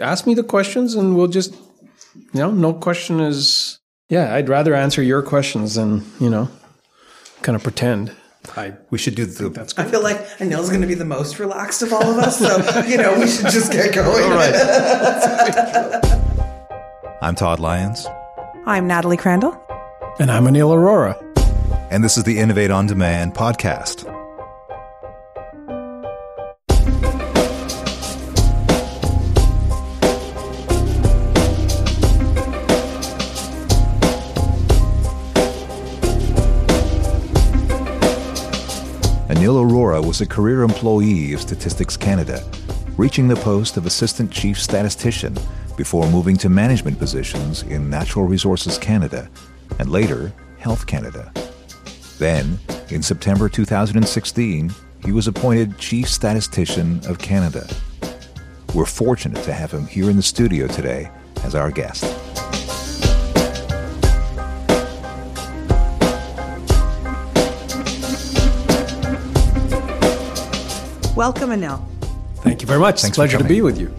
ask me the questions and we'll just, you know, no question is, yeah, I'd rather answer your questions than, you know, kind of pretend. I, we should do the. That's good. I feel like Anil's going to be the most relaxed of all of us, so you know we should just get going. All right. I'm Todd Lyons, I'm Natalie Crandall. And I'm Anil Arora. and this is the Innovate on Demand podcast. Was a career employee of Statistics Canada, reaching the post of Assistant Chief Statistician before moving to management positions in Natural Resources Canada and later Health Canada. Then, in September 2016, he was appointed Chief Statistician of Canada. We're fortunate to have him here in the studio today as our guest. Welcome, Anil. Thank you very much. Thanks it's a pleasure to be with you.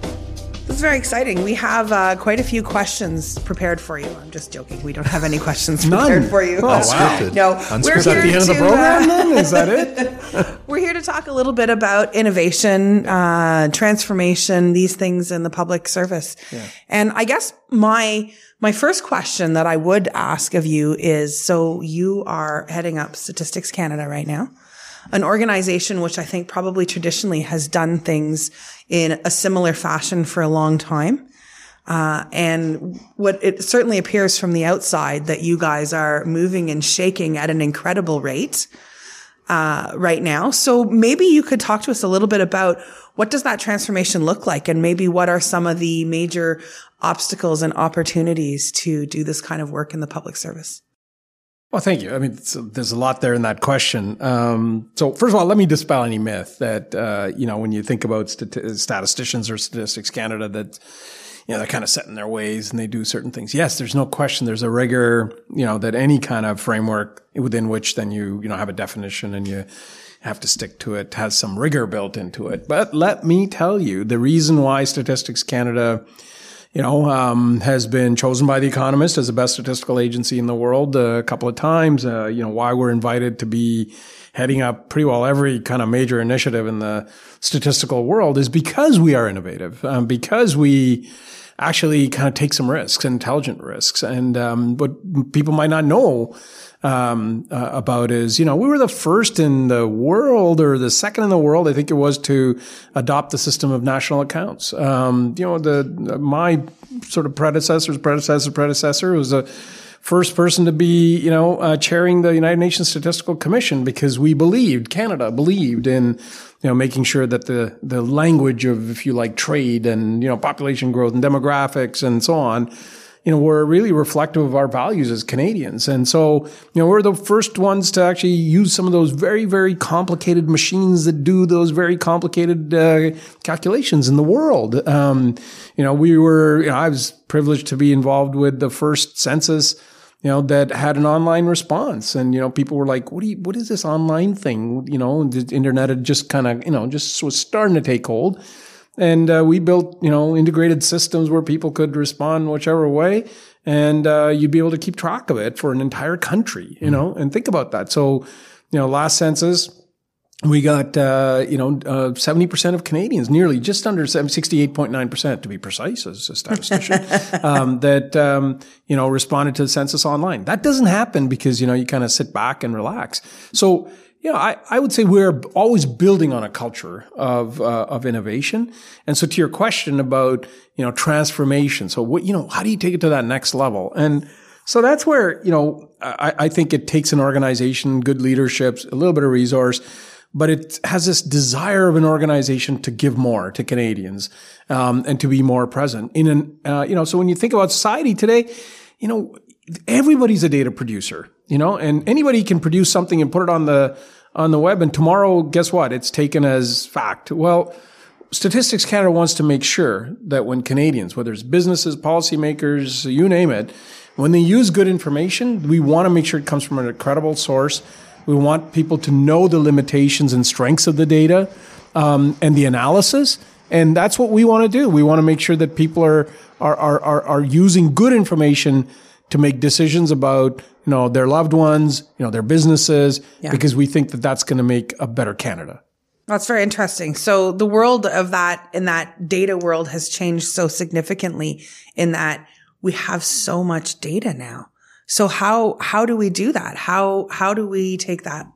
This is very exciting. We have uh, quite a few questions prepared for you. I'm just joking. We don't have any questions None. prepared for you. Oh, wow. Unscripted. No, Unscripted. we're Is that the end of the to, program uh, then? Is that it? We're here to talk a little bit about innovation, uh, transformation, these things in the public service. Yeah. And I guess my, my first question that I would ask of you is, so you are heading up Statistics Canada right now, an organization which I think probably traditionally has done things in a similar fashion for a long time. Uh, and what it certainly appears from the outside that you guys are moving and shaking at an incredible rate uh, right now. So maybe you could talk to us a little bit about what does that transformation look like, and maybe what are some of the major obstacles and opportunities to do this kind of work in the public service. Well, thank you. I mean, there's a lot there in that question. Um, so, first of all, let me dispel any myth that uh, you know when you think about stati- statisticians or Statistics Canada that you know they're kind of set in their ways and they do certain things. Yes, there's no question. There's a rigor, you know, that any kind of framework within which then you you know have a definition and you have to stick to it has some rigor built into it. But let me tell you, the reason why Statistics Canada you know, um, has been chosen by The Economist as the best statistical agency in the world uh, a couple of times. Uh, you know, why we're invited to be heading up pretty well every kind of major initiative in the statistical world is because we are innovative, um, because we actually kind of take some risks, intelligent risks. And um, what people might not know um, uh, about is, you know, we were the first in the world or the second in the world, I think it was, to adopt the system of national accounts. Um, you know, the my sort of predecessor's predecessor's predecessor was a first person to be, you know, uh, chairing the United Nations Statistical Commission because we believed, Canada believed in, you know, making sure that the, the language of, if you like, trade and, you know, population growth and demographics and so on, you know, were really reflective of our values as Canadians. And so, you know, we're the first ones to actually use some of those very, very complicated machines that do those very complicated uh, calculations in the world. Um, you know, we were, you know, I was privileged to be involved with the first census you know, that had an online response. And, you know, people were like, what do you, what is this online thing? You know, the internet had just kind of, you know, just was starting to take hold. And, uh, we built, you know, integrated systems where people could respond whichever way. And, uh, you'd be able to keep track of it for an entire country, you know, and think about that. So, you know, last census, we got, uh, you know, uh, 70% of Canadians, nearly just under 68.9% to be precise as a statistician, um, that, um, you know, responded to the census online. That doesn't happen because, you know, you kind of sit back and relax. So, you know, I, I would say we're always building on a culture of, uh, of innovation. And so to your question about, you know, transformation. So what, you know, how do you take it to that next level? And, so that's where, you know, I, I think it takes an organization, good leadership, a little bit of resource, but it has this desire of an organization to give more to Canadians um, and to be more present in an, uh, you know, so when you think about society today, you know, everybody's a data producer, you know, and anybody can produce something and put it on the on the web, and tomorrow, guess what? It's taken as fact. Well, Statistics Canada wants to make sure that when Canadians, whether it's businesses, policymakers, you name it, when they use good information, we want to make sure it comes from a credible source. We want people to know the limitations and strengths of the data um, and the analysis. And that's what we want to do. We want to make sure that people are, are, are, are, are using good information to make decisions about, you know, their loved ones, you know, their businesses, Yeah. because we think that that's going to make a better Canada. That's very interesting. So the world of that in that data world has changed so significantly in that we have so much data now. So how how do we do that? How how do we take that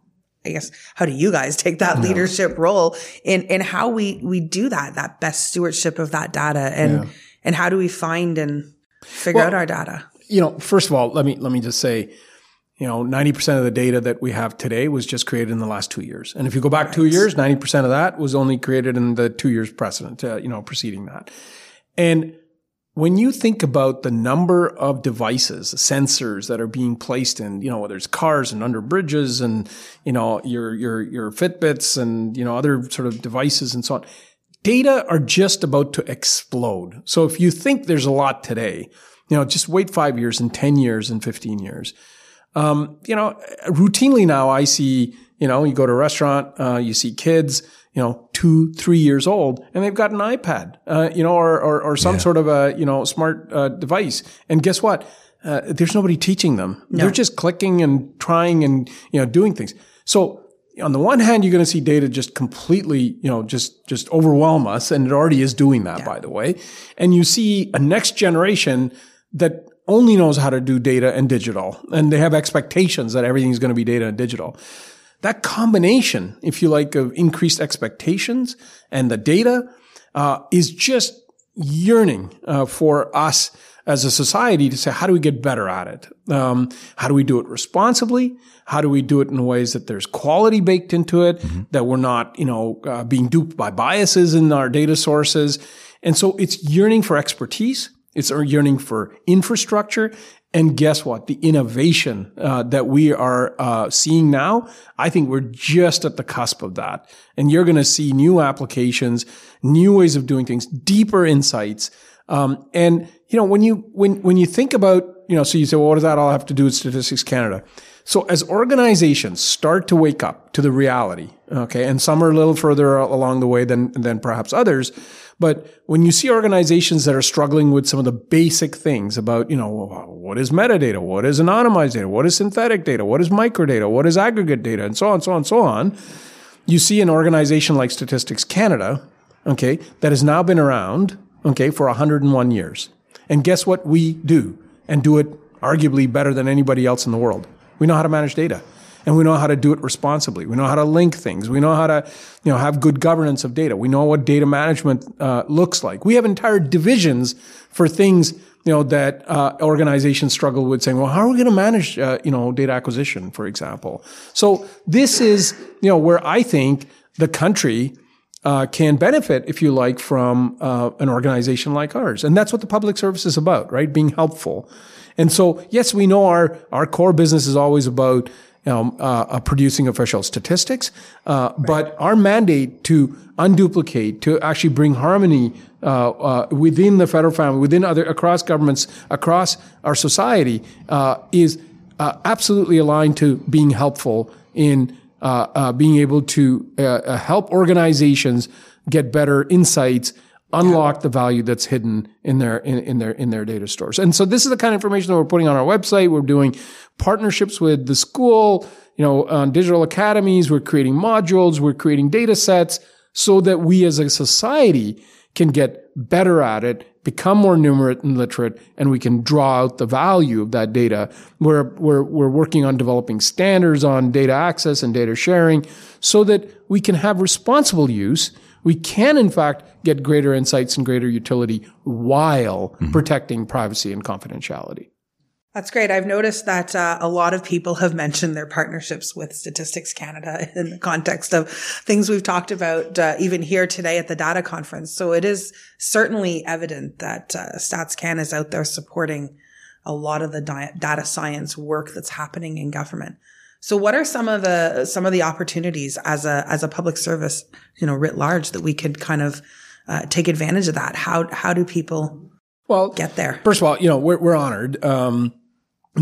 I guess how do you guys take that leadership role in in how we we do that that best stewardship of that data and and how do we find and figure out our data? you know, first of all, let me let me just say, you know, ninety percent of the data that we have today was just created in the last two years. And if you go back two years, ninety percent of that was only created in the two years precedent, uh, you know, preceding that. And when you think about the number of devices, sensors that are being placed in, you know, whether it's cars and under bridges and, you know, your, your, your Fitbits and, you know, other sort of devices and so on, data are just about to explode. So if you think there's a lot today, you know, just wait five years and 10 years and 15 years. Um, you know, routinely now I see, you know, you go to a restaurant, uh, you see kids, you know, two, three years old, and they've got an iPad, uh, you know, or, or, or some sort of a, you know, smart, uh, device. And guess what? Uh, there's nobody teaching them. They're just clicking and trying and, you know, doing things. So on the one hand, you're going to see data just completely, you know, just, just overwhelm us. And it already is doing that, by the way. And you see a next generation that only knows how to do data and digital. And they have expectations that everything's going to be data and digital. That combination, if you like, of increased expectations and the data, uh, is just yearning, uh, for us as a society to say, how do we get better at it? Um, how do we do it responsibly? How do we do it in ways that there's quality baked into it, that we're not, you know, uh, being duped by biases in our data sources? And so it's yearning for expertise. It's our yearning for infrastructure. And guess what? The innovation uh, that we are uh, seeing now, I think we're just at the cusp of that. And you're going to see new applications, new ways of doing things, deeper insights. Um, and you know, when you when when you think about you know, so you say, well, what does that all have to do with Statistics Canada? So as organizations start to wake up to the reality, okay, and some are a little further along the way than than perhaps others, but when you see organizations that are struggling with some of the basic things about, you know, what is metadata? What is anonymized data? What is synthetic data? What is microdata? What is aggregate data? And so on, so on, so on. You see an organization like Statistics Canada, okay, that has now been around, okay, for 101 years. And guess what we do? And do it arguably better than anybody else in the world. We know how to manage data and we know how to do it responsibly. We know how to link things. We know how to, you know, have good governance of data. We know what data management uh, looks like. We have entire divisions for things, you know, that uh, organizations struggle with saying, well, how are we going to manage, uh, you know, data acquisition, for example? So this is, you know, where I think the country uh, can benefit, if you like, from uh, an organization like ours. And that's what the public service is about, right? Being helpful. And so, yes, we know our, our core business is always about you know, uh, producing official statistics, uh, but our mandate to unduplicate, to actually bring harmony uh, uh, within the federal family, within other across governments, across our society, uh, is absolutely aligned to being helpful in being able to help organizations get better insights unlock the value that's hidden in their in, in, their in their data stores. And so this is the kind of information that we're putting on our website. We're doing partnerships with the school, you know, on digital academies. We're creating modules. We're creating data sets so that we as a society can get better at it, become more numerate and literate, and we can draw out the value of that data. We're, we're, we're working on developing standards on data access and data sharing so that we can have responsible use we can in fact get greater insights and greater utility while mm-hmm. protecting privacy and confidentiality. That's great. I've noticed that uh, a lot of people have mentioned their partnerships with Statistics Canada in the context of things we've talked about uh, even here today at the data conference. So it is certainly evident that uh, StatsCan is out there supporting a lot of the di- data science work that's happening in government. So what are some of the some of the opportunities as a as a public service, you know, writ large that we could kind of uh, take advantage of that? How how do people well get there? First of all, you know, we're we're honored. Um,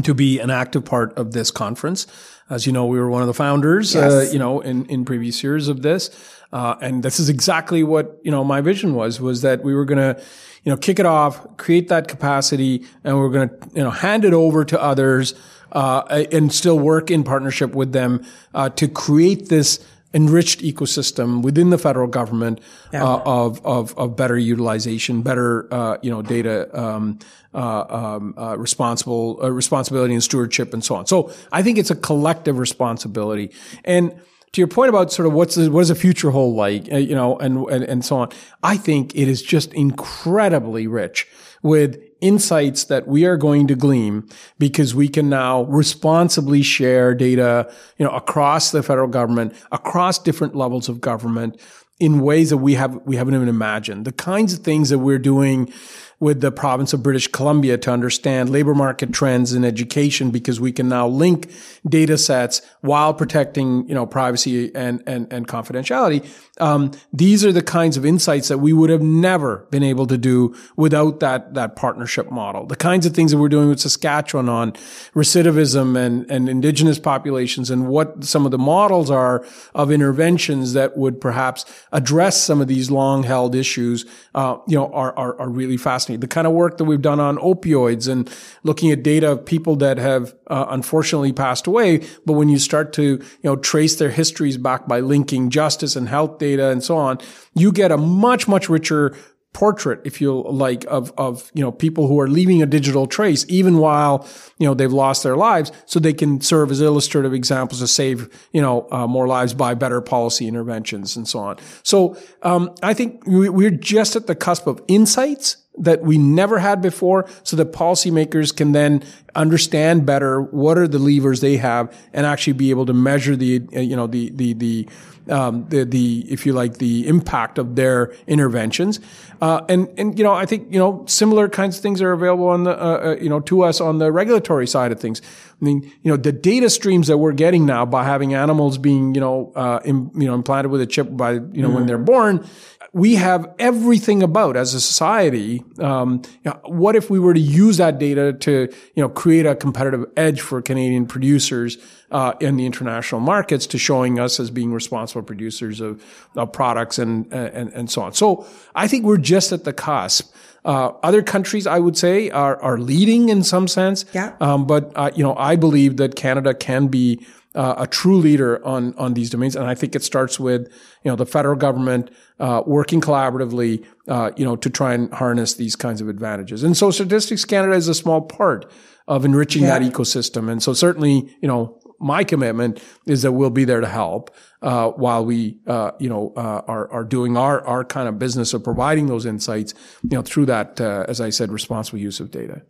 to be an active part of this conference. As you know, we were one of the founders, uh, Yes. uh, you know, in, in previous years of this. Uh, and this is exactly what, you know, my vision was, was that we were going to, you know, kick it off, create that capacity, and we're going to, you know, hand it over to others, uh, and still work in partnership with them, uh, to create this enriched ecosystem within the federal government uh, of, of of better utilization, better uh, you know data um, uh, um, uh, responsible uh, responsibility and stewardship and so on. So I think it's a collective responsibility. And to your point about sort of what's the, what does the future hold like, you know, and, and and so on. I think it is just incredibly rich with insights that we are going to glean because we can now responsibly share data, you know, across the federal government, across different levels of government in ways that we have, we haven't even imagined. The kinds of things that we're doing with the province of British Columbia to understand labor market trends in education because we can now link data sets while protecting, you know, privacy and, and, and confidentiality. Um, these are the kinds of insights that we would have never been able to do without that, that partnership model. The kinds of things that we're doing with Saskatchewan on recidivism and, and indigenous populations and what some of the models are of interventions that would perhaps address some of these long held issues, uh, you know, are, are, are really fascinating. The kind of work that we've done on opioids and looking at data of people that have uh, unfortunately passed away. But when you start to, you know, trace their histories back by linking justice and health data and so on, you get a much, much richer portrait, if you like, of, of, you know, people who are leaving a digital trace, even while, you know, they've lost their lives, so they can serve as illustrative examples to save, you know, uh, more lives by better policy interventions and so on. So, um, I think we, we're just at the cusp of insights that we never had before so that policymakers can then understand better what are the levers they have and actually be able to measure the, you know, the, the, the, um, the, the, if you like, the impact of their interventions. Uh, and, and, you know, I think, you know, similar kinds of things are available on the, uh, uh, you know, to us on the regulatory side of things. I mean, you know, the data streams that we're getting now by having animals being, you know, uh, Im, you know, implanted with a chip by, you know, when they're born, we have everything about as a society. Um, you know, what if we were to use that data to, you know, create a competitive edge for Canadian producers uh, in the international markets to showing us as being responsible producers of, of products and, and and so on. So I think we're just at the cusp. Uh, other countries, I would say, are are leading in some sense. Yeah. Um, but uh, you know, I believe that Canada can be uh, a true leader on on these domains, and I think it starts with you know the federal government uh, working collaboratively, uh, you know, to try and harness these kinds of advantages. And so, Statistics Canada is a small part of enriching that ecosystem. And so, certainly, you know, my commitment is that we'll be there to help uh, while we, uh, you know, uh, are are doing our our kind of business of providing those insights, you know, through that, uh, as I said, responsible use of data.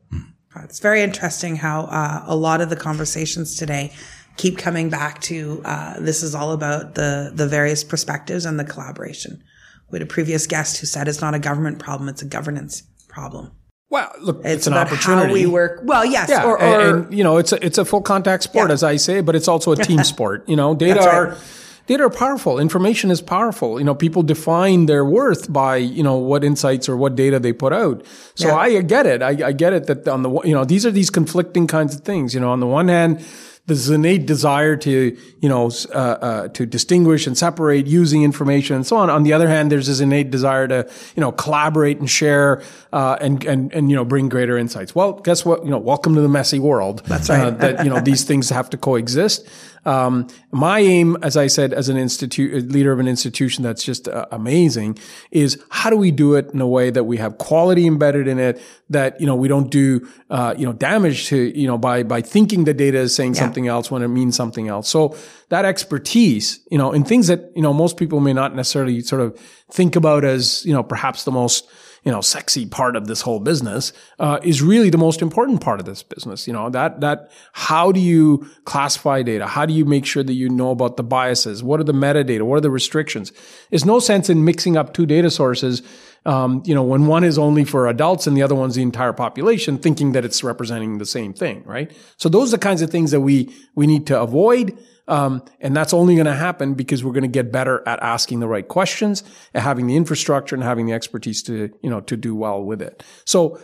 It's very interesting how uh, a lot of the conversations today keep coming back to uh, this is all about the the various perspectives and the collaboration. We had a previous guest who said it's not a government problem; it's a governance problem. Well, look, it's, It's, an opportunity. how we work. Well, yes, Yeah, or, or and, you know, it's a, it's a full contact sport, Yeah. as I say, but it's also a team sport. You know, data right. are data are powerful. Information is powerful. You know, people define their worth by you know what insights or what data they put out. So Yeah. I get it. I, I get it that on the you know these are these conflicting kinds of things. You know, on the one hand. There's an innate desire to, you know, uh, uh, to distinguish and separate using information and so on. On the other hand, there's this innate desire to, you know, collaborate and share, uh, and, and, and, you know, bring greater insights. Well, guess what? You know, welcome to the messy world. That's right. Uh, that, you know, these things have to coexist. Um, my aim, as I said, as an institute, leader of an institution that's just uh, amazing is how do we do it in a way that we have quality embedded in it, that, you know, we don't do, uh, you know, damage to, you know, by, by thinking the data is saying something else when it means something else. So that expertise, you know, in things that, you know, most people may not necessarily sort of think about as, you know, perhaps the most, you know, sexy part of this whole business, uh, is really the most important part of this business. You know, that, that, how do you classify data? How do you make sure that you know about the biases? What are the metadata? What are the restrictions? There's no sense in mixing up two data sources. Um, you know, when one is only for adults and the other one's the entire population, thinking that it's representing the same thing, right? So those are the kinds of things that we, we need to avoid. Um, and that's only going to happen because we're going to get better at asking the right questions, at having the infrastructure and having the expertise to, you know, to do well with it. So,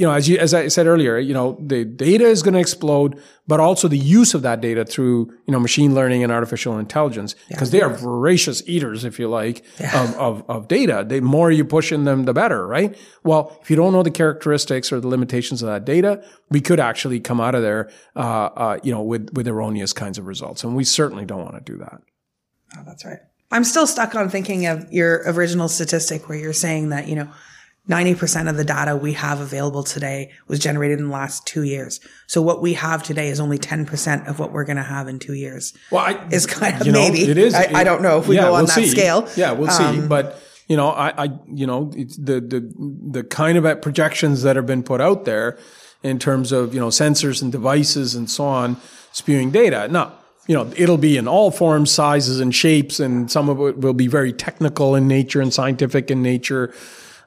you know, as you, as I said earlier, you know, the data is going to explode, but also the use of that data through, you know, machine learning and artificial intelligence, because yeah. they are voracious eaters, if you like, yeah. of, of, of data. The more you push in them, the better, right? Well, if you don't know the characteristics or the limitations of that data, we could actually come out of there, uh, uh, you know, with, with erroneous kinds of results. And we certainly don't want to do that. Oh, that's right. I'm still stuck on thinking of your original statistic where you're saying that, you know, 90% of the data we have available today was generated in the last two years. So what we have today is only 10% of what we're going to have in two years. Well, I, is kind of you know, maybe. It is. I, it, I, don't know if we yeah, go on we'll that see. scale. Yeah, we'll um, see. But, you know, I, I you know, it's the, the, the kind of projections that have been put out there in terms of, you know, sensors and devices and so on spewing data. Now, you know, it'll be in all forms, sizes, and shapes, and some of it will be very technical in nature and scientific in nature.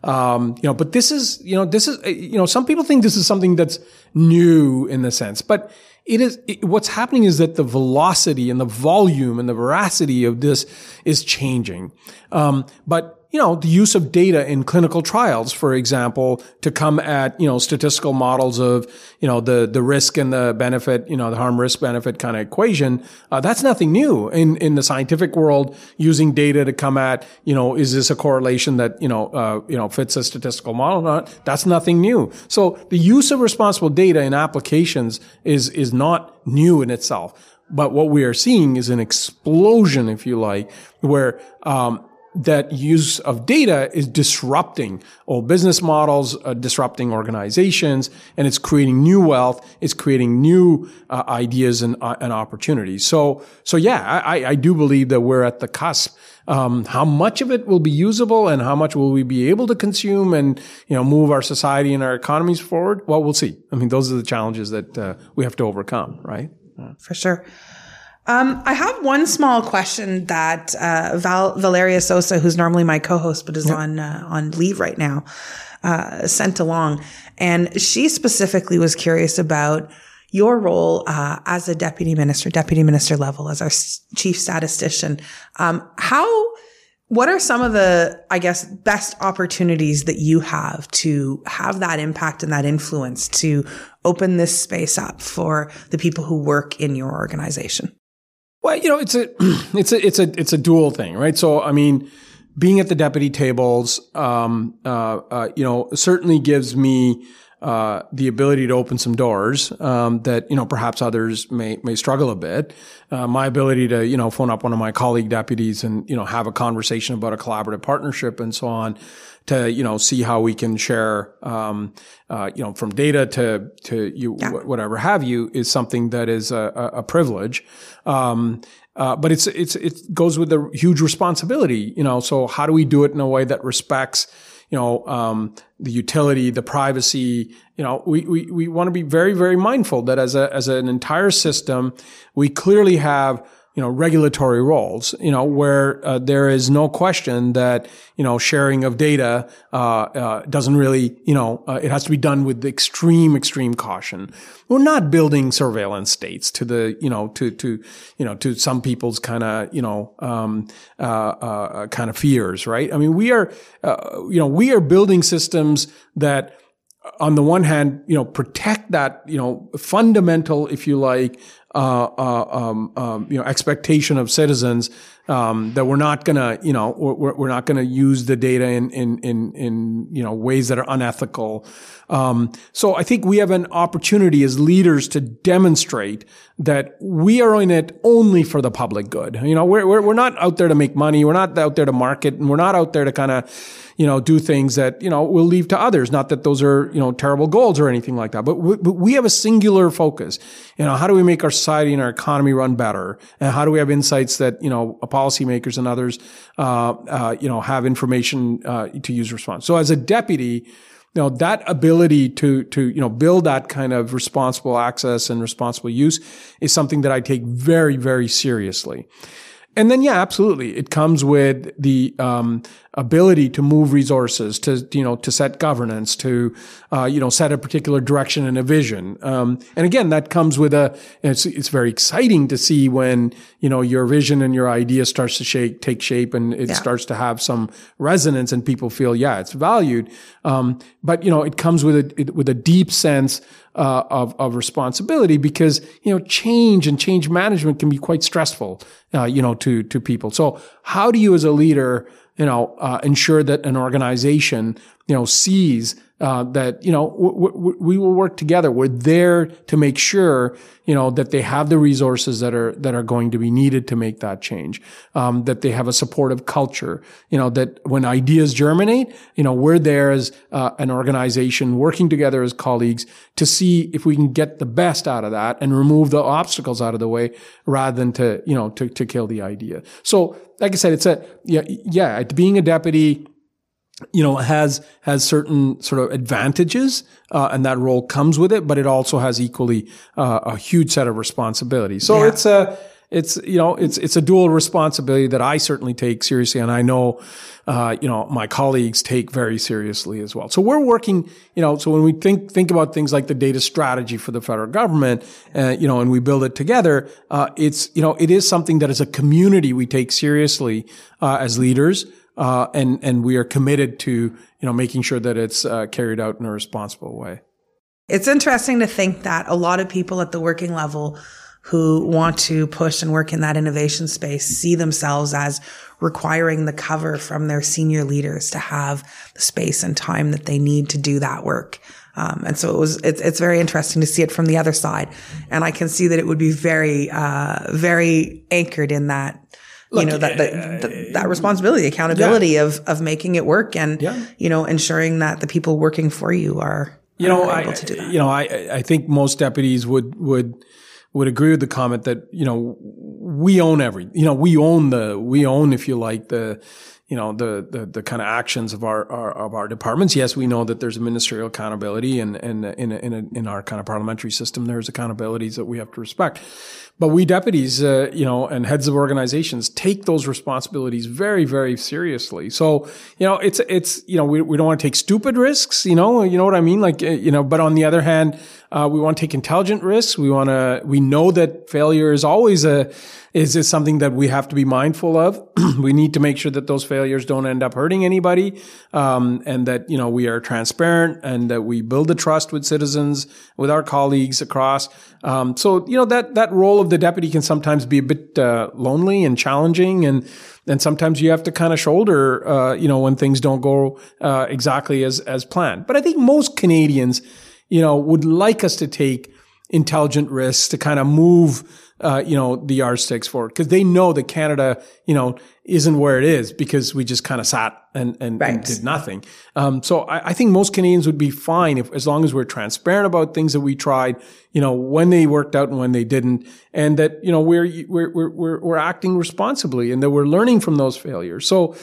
Um, you know, but this is, you know, this is, uh, you know, some people think this is something that's new in the sense, but it is, it, what's happening is that the velocity and the volume and the veracity of this is changing. Um, but you know, the use of data in clinical trials, for example, to come at, you know, statistical models of, you know, the, the risk and the benefit, you know, the harm risk benefit kind of equation. Uh, that's nothing new in, in the scientific world using data to come at, you know, is this a correlation that, you know, uh, you know, fits a statistical model or not? That's nothing new. So the use of responsible data in applications is, is not new in itself. But what we are seeing is an explosion, if you like, where, um, that use of data is disrupting old business models, uh, disrupting organizations, and it's creating new wealth. It's creating new uh, ideas and, uh, and opportunities. So, so yeah, I, I do believe that we're at the cusp. Um, how much of it will be usable and how much will we be able to consume and, you know, move our society and our economies forward? Well, we'll see. I mean, those are the challenges that uh, we have to overcome, right? For sure. Um, I have one small question that uh, Val- Valeria Sosa, who's normally my co-host but is yep. on uh, on leave right now, uh, sent along, and she specifically was curious about your role uh, as a deputy minister, deputy minister level, as our chief statistician. Um, how what are some of the, I guess, best opportunities that you have to have that impact and that influence to open this space up for the people who work in your organization? Well, you know, it's a, it's a, it's a, it's a dual thing, right? So, I mean, being at the deputy tables, um, uh, uh, you know, certainly gives me, uh, the ability to open some doors um, that you know perhaps others may may struggle a bit. Uh, my ability to you know phone up one of my colleague deputies and you know have a conversation about a collaborative partnership and so on to you know see how we can share um, uh, you know from data to to you yeah. whatever have you is something that is a, a privilege. Um, uh, but it's it's it goes with a huge responsibility, you know. So how do we do it in a way that respects, you know, um, the utility, the privacy? You know, we we we want to be very very mindful that as a as an entire system, we clearly have you know, regulatory roles, you know, where uh, there is no question that, you know, sharing of data uh, uh, doesn't really, you know, uh, it has to be done with extreme, extreme caution. We're not building surveillance states to the, you know, to, to, you know, to some people's kind of, you know, um, uh, uh, kind of fears, right? I mean, we are, you know, we are building systems that on the one hand, you know, protect that, you know, fundamental, if you like, uh, uh, um, um, you know, expectation of citizens um, that we're not gonna, you know, we're, we're not gonna use the data in in in in you know ways that are unethical. Um, so I think we have an opportunity as leaders to demonstrate that we are in it only for the public good. You know, we're we're, we're not out there to make money. We're not out there to market, and we're not out there to kind of you know, do things that, you know, we'll leave to others. Not that those are, you know, terrible goals or anything like that, but we, but we have a singular focus. You know, how do we make our society and our economy run better? And how do we have insights that, you know, policymakers and others, uh, uh, you know, have information, uh, to use response. So as a deputy, you know, that ability to, to, you know, build that kind of responsible access and responsible use is something that I take very, very seriously. And then, yeah, absolutely. It comes with the um, ability to move resources, to you know, to set governance, to uh, you know, set a particular direction and a vision. Um, and again, that comes with a. It's it's very exciting to see when you know your vision and your idea starts to shake, take shape, and it yeah. starts to have some resonance, and people feel, yeah, it's valued. Um, but you know, it comes with a it, with a deep sense uh, of of responsibility because you know, change and change management can be quite stressful. Uh, you know, to to people. So, how do you, as a leader, you know, uh, ensure that an organization, you know, sees uh, that you know w- w- we will work together. We're there to make sure you know that they have the resources that are that are going to be needed to make that change. Um, that they have a supportive culture. You know that when ideas germinate, you know we're there as uh, an organization working together as colleagues to see if we can get the best out of that and remove the obstacles out of the way rather than to you know to to kill the idea. So like I said, it's a yeah yeah being a deputy you know, has has certain sort of advantages, uh, and that role comes with it, but it also has equally uh, a huge set of responsibilities. So yeah. it's a it's you know it's it's a dual responsibility that I certainly take seriously, and I know uh, you know my colleagues take very seriously as well. So we're working, you know, so when we think think about things like the data strategy for the federal government, uh, you know, and we build it together, uh, it's you know it is something that as a community we take seriously uh, as leaders uh, and and we are committed to you know making sure that it's uh, carried out in a responsible way. It's interesting to think that a lot of people at the working level who want to push and work in that innovation space see themselves as requiring the cover from their senior leaders to have the space and time that they need to do that work. Um, and so it was, it's, it's very interesting to see it from the other side. And I can see that it would be very, uh, very anchored in that Look, you know that that, uh, that responsibility, accountability yeah. of of making it work, and yeah. you know ensuring that the people working for you are you know able I, to do that. You know, I I think most deputies would would would agree with the comment that you know we own every you know we own the we own if you like the you know the the, the kind of actions of our, our, of our departments. Yes, we know that there's a ministerial accountability, and and in a, in, a, in our kind of parliamentary system, there's accountabilities that we have to respect. But we deputies, uh, you know, and heads of organizations take those responsibilities very, very seriously. So, you know, it's, it's, you know, we, we don't want to take stupid risks, you know, you know what I mean? Like, uh, you know, but on the other hand, uh, we want to take intelligent risks. We want to, we know that failure is always a, is this something that we have to be mindful of? we need to make sure that those failures don't end up hurting anybody. Um, and that, you know, we are transparent and that we build the trust with citizens, with our colleagues across. Um, so, you know, that, that role of the deputy can sometimes be a bit, uh, lonely and challenging and, and sometimes you have to kind of shoulder, uh, you know, when things don't go, uh, exactly as, as planned. But I think most Canadians, you know, would like us to take intelligent risks to kind of move, uh, you know, the yardsticks forward because they know that Canada, you know, isn't where it is because we just kind of sat and, and, right. and did nothing. Um, so I, I, think most Canadians would be fine if, as long as we're transparent about things that we tried, you know, when they worked out and when they didn't, and that, you know, we're, we're, we're, we're acting responsibly and that we're learning from those failures. So,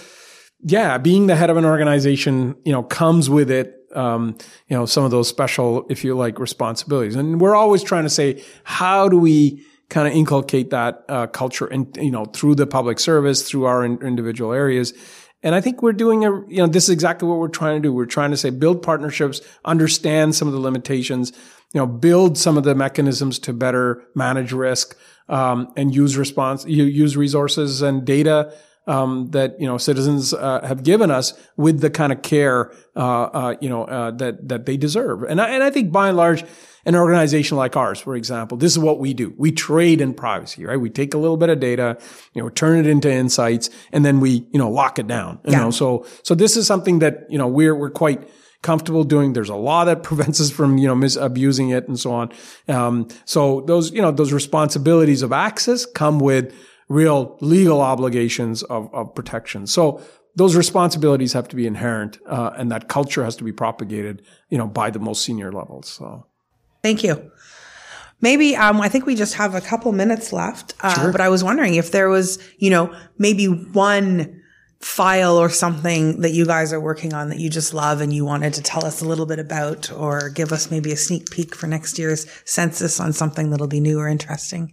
yeah, being the head of an organization, you know, comes with it um, you know, some of those special, if you like, responsibilities. And we're always trying to say, how do we kind of inculcate that uh, culture and, you know, through the public service, through our in- individual areas. And I think we're doing a, you know, this is exactly what we're trying to do. We're trying to say build partnerships, understand some of the limitations, you know, build some of the mechanisms to better manage risk, um, and use response, use resources and data um, that you know citizens uh, have given us with the kind of care uh, uh, you know uh, that that they deserve. And I, and I think by and large, an organization like ours, for example, this is what we do. We trade in privacy, right? We take a little bit of data, you know, turn it into insights, and then we you know lock it down. You yeah. know, so so this is something that you know we're we're quite comfortable doing. There's a law that prevents us from, you know, misabusing it and so on. Um, so those, you know, those responsibilities of access come with real legal obligations of, of protection. So those responsibilities have to be inherent, uh, and that culture has to be propagated, you know, by the most senior levels. So, thank you. Maybe um, I think we just have a couple minutes left, uh, sure. but I was wondering if there was, you know, maybe one file or something that you guys are working on that you just love and you wanted to tell us a little bit about, or give us maybe a sneak peek for next year's census on something that'll be new or interesting.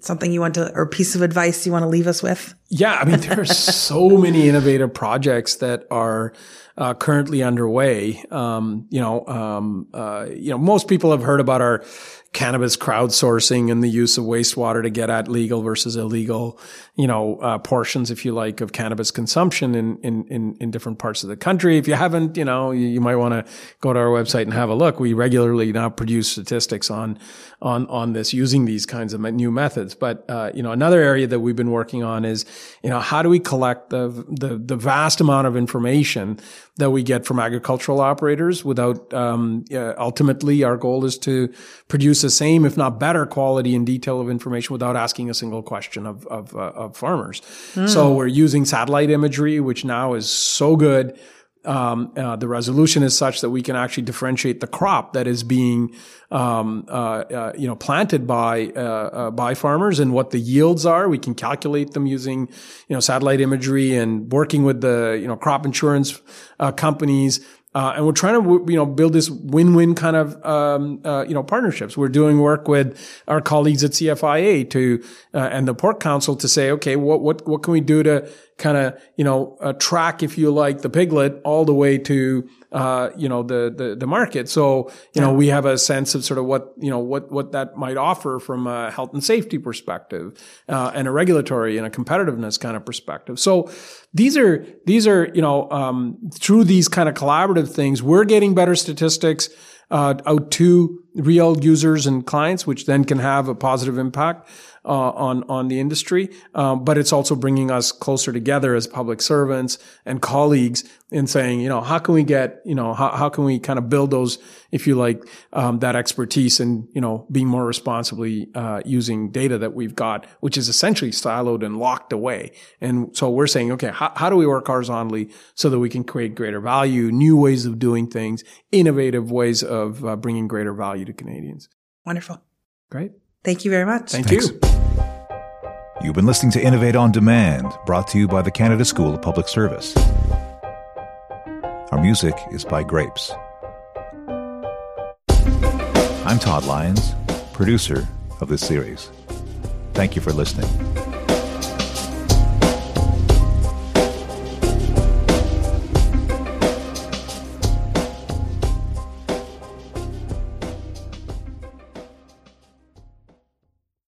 Something you want to, or piece of advice you want to leave us with? Yeah, I mean, there are so many innovative projects that are uh, currently underway. Um, you know, um, uh, you know, most people have heard about our cannabis crowdsourcing and the use of wastewater to get at legal versus illegal, you know, uh, portions, if you like, of cannabis consumption in, in, in, in, different parts of the country. If you haven't, you know, you, you might want to go to our website and have a look. We regularly now produce statistics on, on, on this using these kinds of new methods. But, uh, you know, another area that we've been working on is, you know, how do we collect the, the, the vast amount of information that we get from agricultural operators without, um, uh, ultimately our goal is to produce the same, if not better quality and detail of information without asking a single question of, of, uh, of farmers. Mm. So we're using satellite imagery, which now is so good. Um, uh, the resolution is such that we can actually differentiate the crop that is being, um, uh, uh you know, planted by uh, uh, by farmers and what the yields are. We can calculate them using, you know, satellite imagery and working with the you know crop insurance companies uh, and we're trying to, you know, build this win-win kind of, um, uh, you know, partnerships. We're doing work with our colleagues at CFIA to, uh, and the Pork Council to say, okay, what, what, what can we do to kind of, you know, uh, track, if you like, the piglet all the way to, uh, you know, the, the, the market. So, you know, we have a sense of sort of what, you know, what, what that might offer from a health and safety perspective, uh, and a regulatory and a competitiveness kind of perspective. So these are, these are, you know, um, through these kind of collaborative things, we're getting better statistics, uh, out to real users and clients, which then can have a positive impact uh, on on the industry. Um, but it's also bringing us closer together as public servants and colleagues in saying, you know, how can we get, you know, how, how can we kind of build those, if you like, um, that expertise and you know, being more responsibly uh, using data that we've got, which is essentially siloed and locked away. And so we're saying, okay, how, how do we work horizontally so that we can create greater value, new ways of doing things, innovative ways of uh, bringing greater value to Canadians? Wonderful. Great. Thank you very much. Thank Thanks. you. You've been listening to Innovate on Demand, brought to you by the Canada School of Public Service. Our music is by Grapes. I'm Todd Lyons, producer of this series. Thank you for listening.